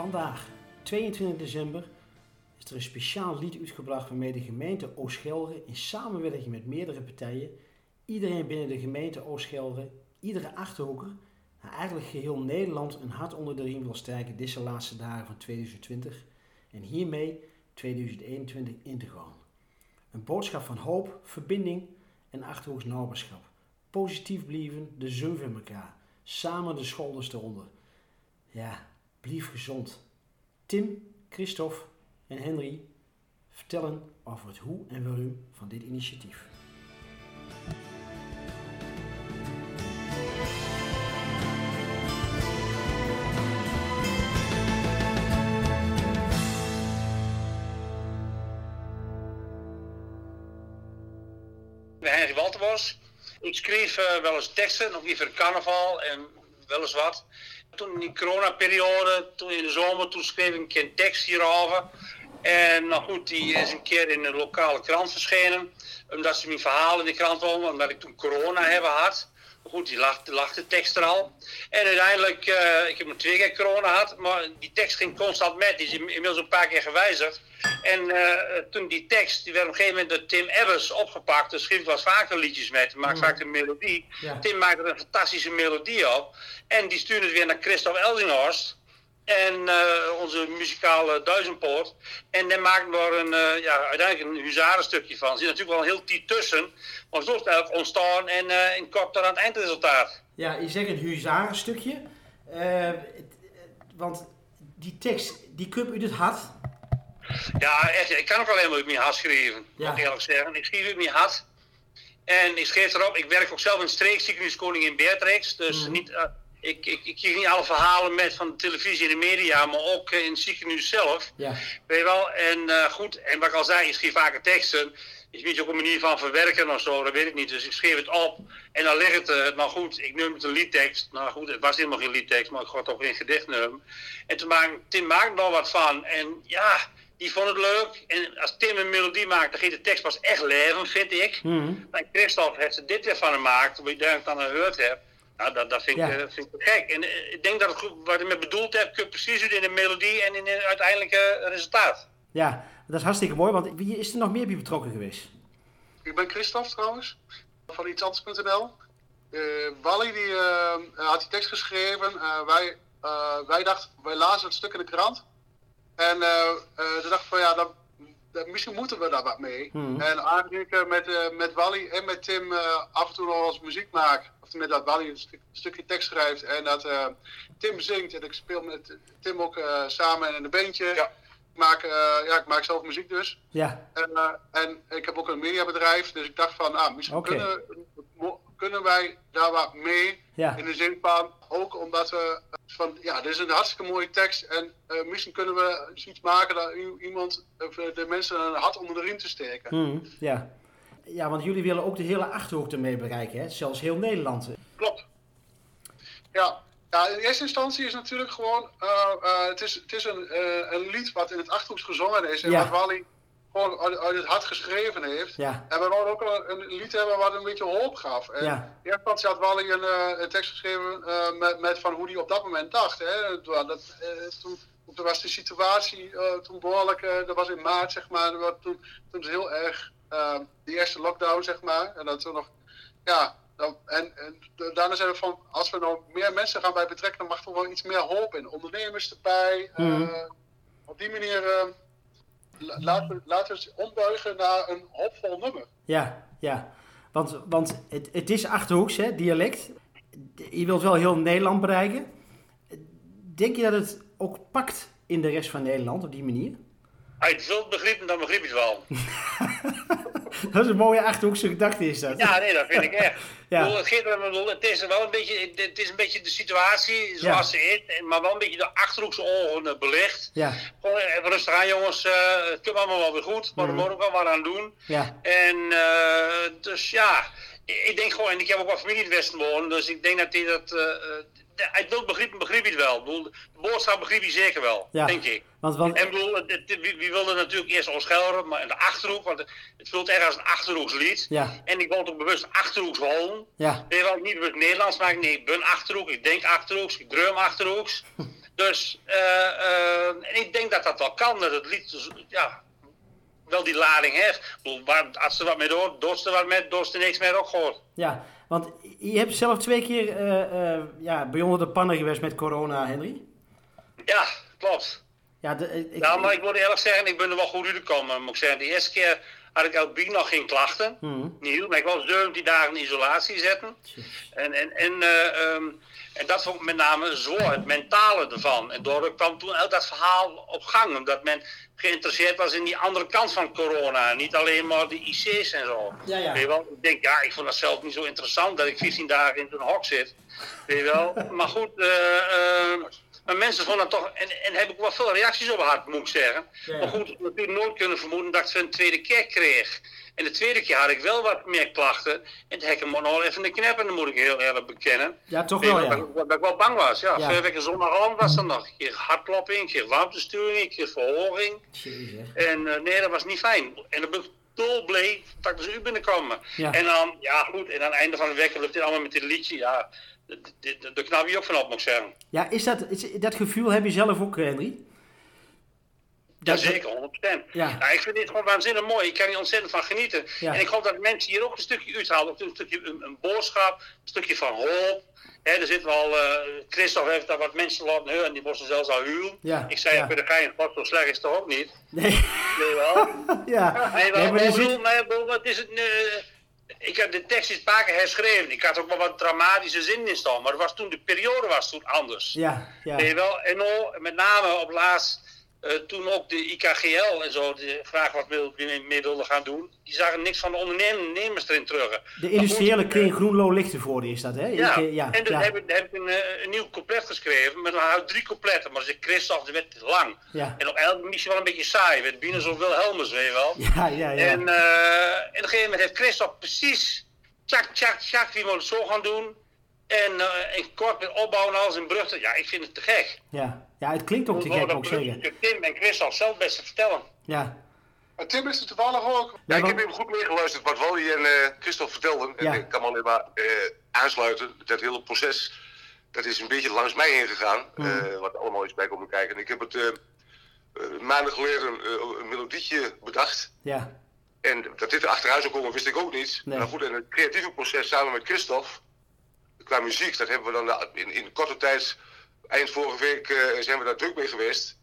Vandaag, 22 december, is er een speciaal lied uitgebracht waarmee de gemeente Oost-Gelre in samenwerking met meerdere partijen, iedereen binnen de gemeente Oost-Gelre, iedere achterhoeker, en eigenlijk geheel Nederland een hart onder de riem wil strijken deze laatste dagen van 2020 en hiermee 2021 in te gaan. Een boodschap van hoop, verbinding en achterhoeks naberschap. Positief blijven, de zon van elkaar. Samen de schouders eronder. Ja, blijf gezond. Tim, Christophe en Henry vertellen over het hoe en waarom van dit initiatief. Henry Walterbos. Ik schreef eh, wel eens teksten, nog liever carnaval en wel eens wat. Toen in die coronaperiode, toen in de zomer, toen schreef ik een keer een tekst hierover. En nou goed, die is een keer in een lokale krant verschenen. Omdat ze mijn verhaal in de krant wonen, omdat ik toen corona hebben had. Goed, die lag, lag de tekst er al. En uiteindelijk, eh, ik heb nog twee keer corona gehad, maar die tekst ging constant met. Die is inmiddels een paar keer gewijzigd. En eh, toen die tekst, die werd op een gegeven moment door Tim Ebbers opgepakt. Dus schreef was vaker liedjes met, maakt Mm. vaak een melodie. Ja. Tim maakte een fantastische melodie op. En die stuurde het weer naar Christophe Eldinghorst. En eh, onze muzikale duizendpoort. En daar maakten we er een, eh, ja, uiteindelijk een huzarenstukje van. Er zit natuurlijk wel een heel tijd tussen. Maar zo is het eigenlijk ontstaan en eh in kort aan het eindresultaat. Ja, je zegt een huzarenstukje. Het- het- want die tekst, die kunt u dit hart. Ja, echt. Ik kan ook alleen maar uit mijn hart schrijven. Ja. Moet ik eerlijk zeggen. Ik schreef uit mijn hart. En ik schreef erop. Ik werk ook zelf in het streekziekenhuis in Beatrix. Dus Mhm. niet, ik, ik, ik kreeg niet alle verhalen met van de televisie en de media. Maar ook eh, in het ziekenhuis zelf. Ja, Weet je wel? En eh, goed. En wat ik al zei, ik schreef vaker teksten. Is niet ook een manier van verwerken of zo, dat weet ik niet. Dus ik schreef het op en dan ligt het er. Nou goed, ik noem het een liedtekst. Nou goed, het was helemaal geen liedtekst, maar ik het toch in gedicht nemen. En toen maakte Tim maakte er wat van. En ja, die vond het leuk. En als Tim een melodie maakt, dan geeft de tekst pas echt leven, vind ik. Mhm. En Christophe heeft er dit weer van gemaakt, hoe ik daar dan gehoord heb. Nou, dat, dat vind, ik, Ja. eh, vind ik gek. En eh, ik denk dat het goed, wat ik met bedoeld heb, kun je precies in de melodie en in het uiteindelijke resultaat. ja, dat is hartstikke mooi. Want wie is er nog meer bij betrokken geweest? Ik ben Christophe trouwens, van ietsanders.nl. Eh Wally die, eh, had die tekst geschreven. Eh, wij, eh, wij dachten, wij lazen het stuk in de krant. En eh eh, toen dachten we van ja, dan, misschien moeten we daar wat mee. Mhm. En aangezien ik met, eh, met Wally en met Tim eh, af en toe nog eens muziek maak. Of met dat Wally een, stuk- een stukje tekst schrijft en dat eh, Tim zingt. En ik speel met Tim ook samen in een bandje. Ja. Ik, maak, ja, ik maak zelf muziek dus. Ja, En, en ik heb ook een mediabedrijf, dus ik dacht van, ah, misschien kunnen, kunnen wij daar wat mee. ja, In de zin van, ook omdat we van, ja, dit is een hartstikke mooie tekst. En eh, misschien kunnen we iets maken dat iemand, of eh, de mensen een hart onder de riem te steken. Mhm, ja. Ja, want jullie willen ook de hele Achterhoek ermee bereiken, hè? Zelfs heel Nederland. Klopt. Ja. ja, in eerste instantie is natuurlijk gewoon, eh, het is, het is een, een lied wat in het Achterhoeks gezongen is. En Ja. wat Wally gewoon uit, het hart geschreven heeft. Ja, En we wilden ook een, een lied hebben wat een beetje hoop gaf. En Ja. In eerste instantie had Wally een, eh, een tekst geschreven eh, met, met van hoe hij op dat moment dacht. Hè. Toen, dat, eh, toen, toen was de situatie toen behoorlijk, eh, dat was in maart zeg maar, dat was toen, toen was heel erg de eerste lockdown zeg maar. En dat toen nog, ja, dan, en, en daarna zeiden we van, als we nou meer mensen gaan bij betrekken, dan mag er wel iets meer hoop in. Ondernemers erbij, Mhm. op die manier... la- laten we, laten we het ombuigen naar een hoopvol nummer. ja, ja. Want, want het, het is Achterhoeks, hè, dialect. Je wilt wel heel Nederland bereiken. Denk je dat het ook pakt in de rest van Nederland op die manier? Als je het wilt begrijpen, dan begrijp je het wel. Dat is een mooie Achterhoekse gedachte is dat. Ja, nee, dat vind ik echt. Ja. Bedoel, het, geeft, is wel een beetje, het is een beetje de situatie zoals ze is, maar wel een beetje de achterhoekse ogen eh, belicht. Ja, Gewoon even rustig aan jongens, eh, het komt allemaal wel weer goed, maar Mhm. we moeten ook wel wat aan doen. ja, En eh, dus ja, ik denk gewoon, en ik heb ook wat familie in het Westen wonen, dus ik denk dat die dat, eh, eh, het begreep, begreep hij het wel. Ik bedoel, de boodschap begreep hij zeker wel, Ja. denk ik. Want, want, En ik bedoel, het- het- wie, wie wilde natuurlijk eerst Ooschelre, maar in de Achterhoek, want het, voelt echt als een Achterhoekslied. ja, En ik wilde ook bewust Achterhoeks houden. ja, je wel niet bewust Nederlands maken? Nee, ik ben Achterhoek, ik denk Achterhoeks, ik drum Achterhoeks. Dus, eh, eh, en ik denk dat dat wel kan, dat het lied, dus, ja, wel die lading heeft. Als er wat mee door, doorst er wat met, doorst er niks meer ook gehoord. ja. Want je hebt zelf twee keer eh, eh, ja, bij onder de pannen geweest met corona, Henry. Ja, klopt. Ja, de, ik, Ja, maar ik moet eerlijk zeggen, ik ben er wel goed uitgekomen, moet ik zeggen. De eerste keer had ik Biek nog geen klachten. Hmm. Nieuw, maar ik was 17 dagen in isolatie zetten. En, en, en, eh, ehm, en dat vond ik met name zo, het mentale ervan. En door kwam toen ook dat verhaal op gang, omdat men geïnteresseerd was in die andere kant van corona. Niet alleen maar de IC's en zo. Ja, ja. Weet je wel? Ik denk, ja, ik vond dat zelf niet zo interessant dat ik 14 dagen in zo'n hok zit. Weet je wel? Maar goed, eh, maar mensen vonden dat toch, en, en heb ik wel veel reacties op gehad, moet ik zeggen. Ja. Maar goed, natuurlijk nooit kunnen vermoeden dat ik ze een tweede keer kreeg. En de tweede keer had ik wel wat meer klachten. En toen heb ik hem nog even de kneppen, dat moet ik heel eerlijk bekennen. Ja, toch wel, ja. dat, dat ik wel bang was. Ja, Ja. Week zondagavond was er nog een keer hartklopping, een keer warmtesturing, een keer verhoging. Jezus. En eh, nee, dat was niet fijn. En dan dolblij dat ik u binnenkwam. Ja. En dan, ja goed, en aan het einde van de week loopt dit allemaal met dit liedje. Ja, daar knap je ook van op, moet ik zeggen. Ja, is dat, is, dat gevoel heb je zelf ook, Henry? Dat- Jazeker, 100%. Ja. Nou, ik vind dit gewoon waanzinnig mooi. Ik kan er ontzettend van genieten. Ja. En ik hoop dat mensen hier ook een stukje uithalen. Ook een stukje een, een boodschap, een stukje van hoop. Hè, er zit wel, eh Christophe heeft daar wat mensen laten horen, die moesten zelfs al huilen. Ja, Ik zei, ja. de gein, wat zo slecht is het toch ook niet? Nee, je wel? ja. Nee, Nee, maar, bedoel, zit... wat is het nu? Ik heb de tekst eens een paar keer herschreven. Ik had ook wel wat dramatische zin in staan. Maar het was toen, de periode was toen anders. Ja, ja. Je wel? En met name op laatst, eh, toen ook de IKGL en zo, de vraag wat wil- wilden gaan doen. Die zagen niks van de ondernemers erin terug. De industriële goed, kring Groenlo Lichtenvoorde is dat, hè? Ja, Ik, eh, ja, en dan ja, heb ik, heb ik een, eh, een nieuw couplet geschreven. Met nou, drie coupletten, maar ze Christophe, die werd lang. ja. En op elk misschien wel een beetje saai. Werd binnen zo Wilhelmus, weet je wel. Ja, ja, ja. En, eh, en op een gegeven moment heeft Christophe precies tjak, tjak, tjak, wie moet het zo gaan doen. En, eh, en kort met opbouwen als in bruggen. Ja, ik vind het te gek. ja. ja, het klinkt ook te gek, ook zeggen. Tim en Christophe zelf best te vertellen. Ja. Maar Tim is er toevallig ook. Ja, ik heb even goed meegeluisterd wat Wally en eh Christophe vertelden. En ik kan me alleen maar eh, aansluiten. Dat hele proces, dat is een beetje langs mij heen gegaan. Eh, wat allemaal is bij komen kijken. En ik heb het maanden geleden een melodietje bedacht. Ja, En dat dit er achteruit zou komen, wist ik ook niet. Nee. Maar goed, en het creatieve proces samen met Christophe, qua muziek, dat hebben we dan eh, in, in korte tijd, eind vorige week, eh, zijn we daar druk mee geweest.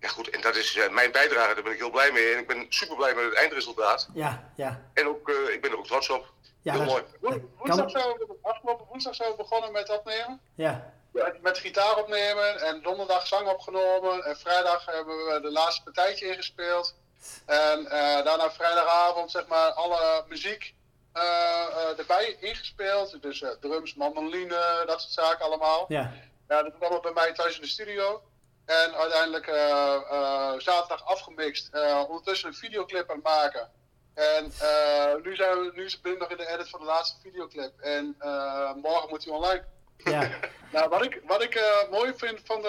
Ja goed, en dat is eh, mijn bijdrage, daar ben ik heel blij mee. En ik ben super blij met het eindresultaat. ja, ja. En ook, eh, ik ben er ook trots op. Ja, heel dat- mooi. dat Woensdag kan... zijn we, afgelopen woensdag zijn we begonnen met opnemen. Ja, Met, met gitaar opnemen en donderdag zang opgenomen. En vrijdag hebben we de laatste partijtje ingespeeld. En eh, daarna vrijdagavond zeg maar alle muziek erbij ingespeeld. Dus eh, drums, mandoline, dat soort zaken allemaal. ja, Ja, dat ik allemaal bij mij thuis in de studio. En uiteindelijk eh, eh, zaterdag afgemixt. Eh, ondertussen een videoclip aan het maken. En eh, nu, zijn we, nu ben ik nog in de edit van de laatste videoclip. En eh, morgen moet hij online. ja. Nou, wat ik, wat ik eh, mooi vind van de,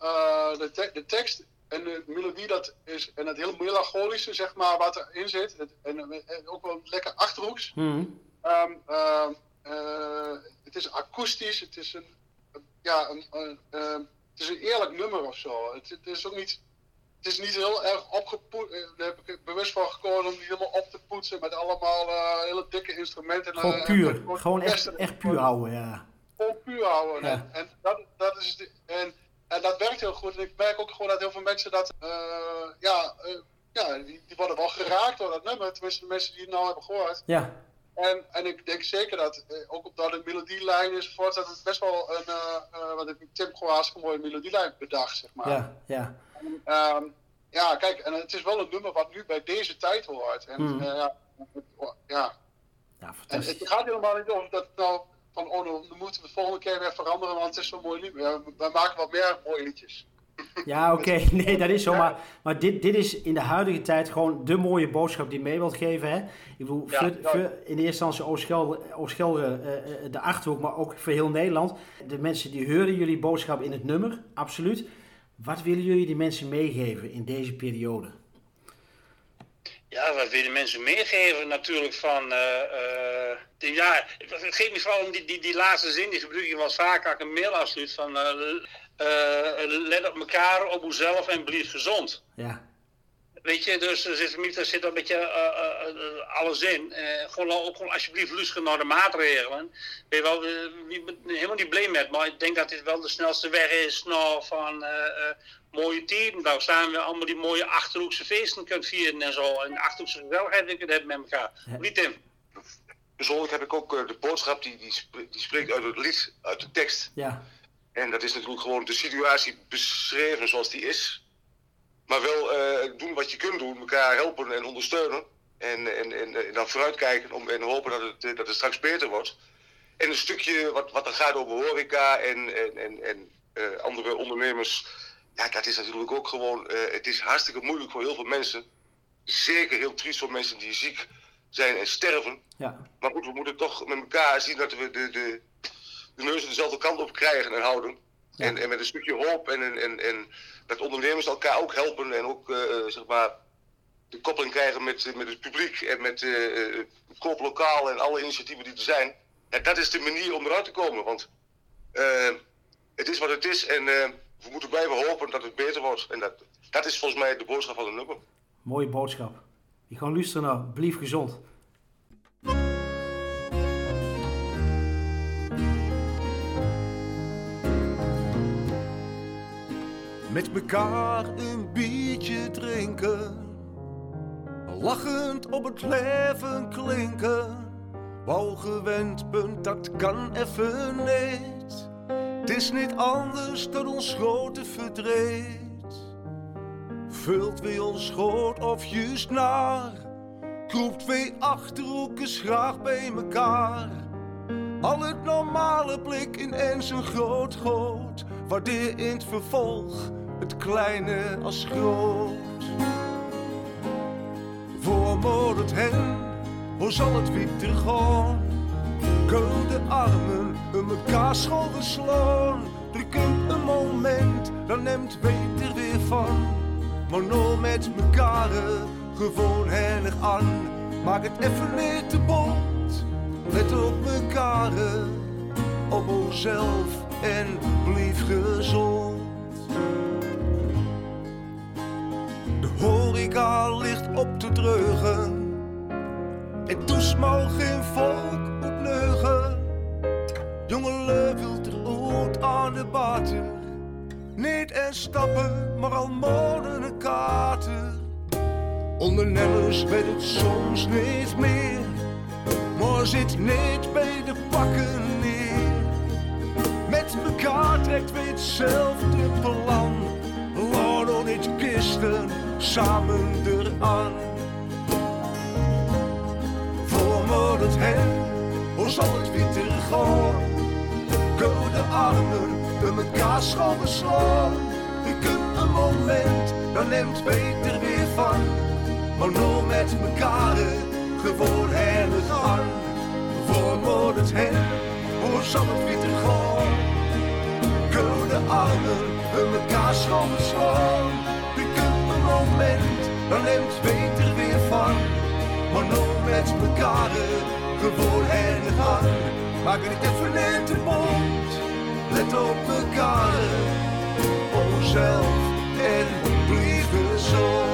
eh, de, te- de tekst en de melodie, dat is, en het heel melancholische, zeg maar, wat erin zit. Het, en, en ook wel lekker achterhoeks. Hm. Ehm, ehm, eh, het is akoestisch, het is een, ja, een, ehm, het is een eerlijk nummer of zo. Het, het is ook niet, het is niet heel erg opgepoetst. Daar heb ik bewust voor gekozen om die helemaal op te poetsen met allemaal eh, hele dikke instrumenten. Gewoon eh, puur. en- Gewoon echt, echt puur houden, ja. Gewoon puur houden. Ja. En, dat, dat is de, en, en dat werkt heel goed. En ik merk ook gewoon dat heel veel mensen dat, eh, ja, eh, ja die, die worden wel geraakt door dat nummer. Tenminste, de mensen die het nou hebben gehoord. Ja, En, en ik denk zeker dat, eh, ook omdat de melodielijn enzovoort, dat het best wel een, wat ik Tim gewoon hartstikke mooie melodielijn bedacht, zeg maar. ja, ja. Ehm, ja, kijk, en het is wel een nummer wat nu bij deze tijd hoort. En Hmm. ja, het- ja, en het gaat helemaal niet over dat het nou van, oh, dan moeten we de volgende keer weer veranderen, want het is zo'n mooi lied. Ja, wij maken wat meer mooie liedjes. Ja, oké. Nee, dat is zo. Maar, maar dit, dit is in de huidige tijd gewoon de mooie boodschap die je mee wilt geven. Hè? Ik bedoel, Ja, in eerste instantie Oost-Gelre, Oost-Gelre, eh, eh, de Achterhoek, maar ook voor heel Nederland. De mensen die horen jullie boodschap in het nummer, absoluut. Wat willen jullie die mensen meegeven in deze periode? Ja, wat willen mensen meegeven natuurlijk van... eh, eh, ja, het geeft me vooral om die, die, die laatste zin, die gebruik ik wel vaak als ik een mail afsluit. Van, eh, eh, let op elkaar, op uzelf en blijf gezond. Ja, Weet je, dus er zit, er zit een beetje eh, eh, eh, alles in. Eh, gewoon, ook gewoon alsjeblieft luisteren naar de maatregelen. Ben je wel, eh, helemaal niet blij met, maar ik denk dat dit wel de snelste weg is naar van eh, eh, mooie tijden. Daar staan we allemaal die mooie Achterhoekse feesten kunt vieren en zo. En Achterhoekse gezelligheid kunt hebben met elkaar. Ja. Niet Tim? Persoonlijk heb ik ook eh, de boodschap die, die, die spreekt uit het lied, uit de tekst. ja, En dat is natuurlijk gewoon de situatie beschreven zoals die is. Maar wel eh, doen wat je kunt doen, elkaar helpen en ondersteunen. En, en, en, en dan vooruitkijken om, en hopen dat het, eh, dat het straks beter wordt. En een stukje wat, wat dan gaat over horeca en, en, en, en andere ondernemers. Ja, dat is natuurlijk ook gewoon. het is hartstikke moeilijk voor heel veel mensen. Zeker heel triest voor mensen die ziek zijn en sterven. ja, Maar goed, we moeten toch met elkaar zien dat we de, de, de neuzen dezelfde kant op krijgen en houden. Ja. En, en met een stukje hoop en, en, en, en dat ondernemers elkaar ook helpen en ook eh, zeg maar de koppeling krijgen met, met het publiek en met eh eh, Koop Lokaal en alle initiatieven die er zijn. Ja, dat is de manier om eruit te komen, want eh, het is wat het is en eh, we moeten blijven hopen dat het beter wordt. En dat, dat is volgens mij de boodschap van het nummer. mooie boodschap. Die gewoon luisteren naar, blijf gezond. Met mekaar een biertje drinken. Lachend op het leven klinken. Wou gewend punt, dat kan even niet. Het is niet anders dan ons grote verdriet. Vult wie ons groot of juist naar. Groep twee achterhoekers graag bij mekaar. Al het normale blik in en zijn groot groot. Waardeer in het vervolg het kleine als groot. Voor het hen, hoe zal het weer gaan? Kun de armen in mekaar scholen slaan. Drukken een moment, dan neemt beter weer van. Maar nou met mekaar gewoon hennig aan. Maak het even niet te bot. Let op mekaar, op onszelf en blijf gezond. De horeca ligt op te dreugen. En mag geen volk opneugen. Jongen wilt er oud aan de baten. Niet en stappen, maar al kaarten. Ondernemers weten het soms niet meer. Maar zit niet bij de pakken neer. Met mekaar trekt we hetzelfde plan. Laat niet kisten samen eraan. Voor het hen, hoe zal het weer gaan? Go de armen bij mekaar schoven slaan. Je kunt een moment, dan neemt beter weer van. Maar nou met mekaar gewoon heilig aan. Voor het hen, hoe zal het weer gaan? De armen mekaar schoven slaan. Je kunt een moment, dan neemt beter weer van. Maar nou met mekaar gewoon heilig aan. Maak het even net de mond. Let op elkaar, op en blijf gezond.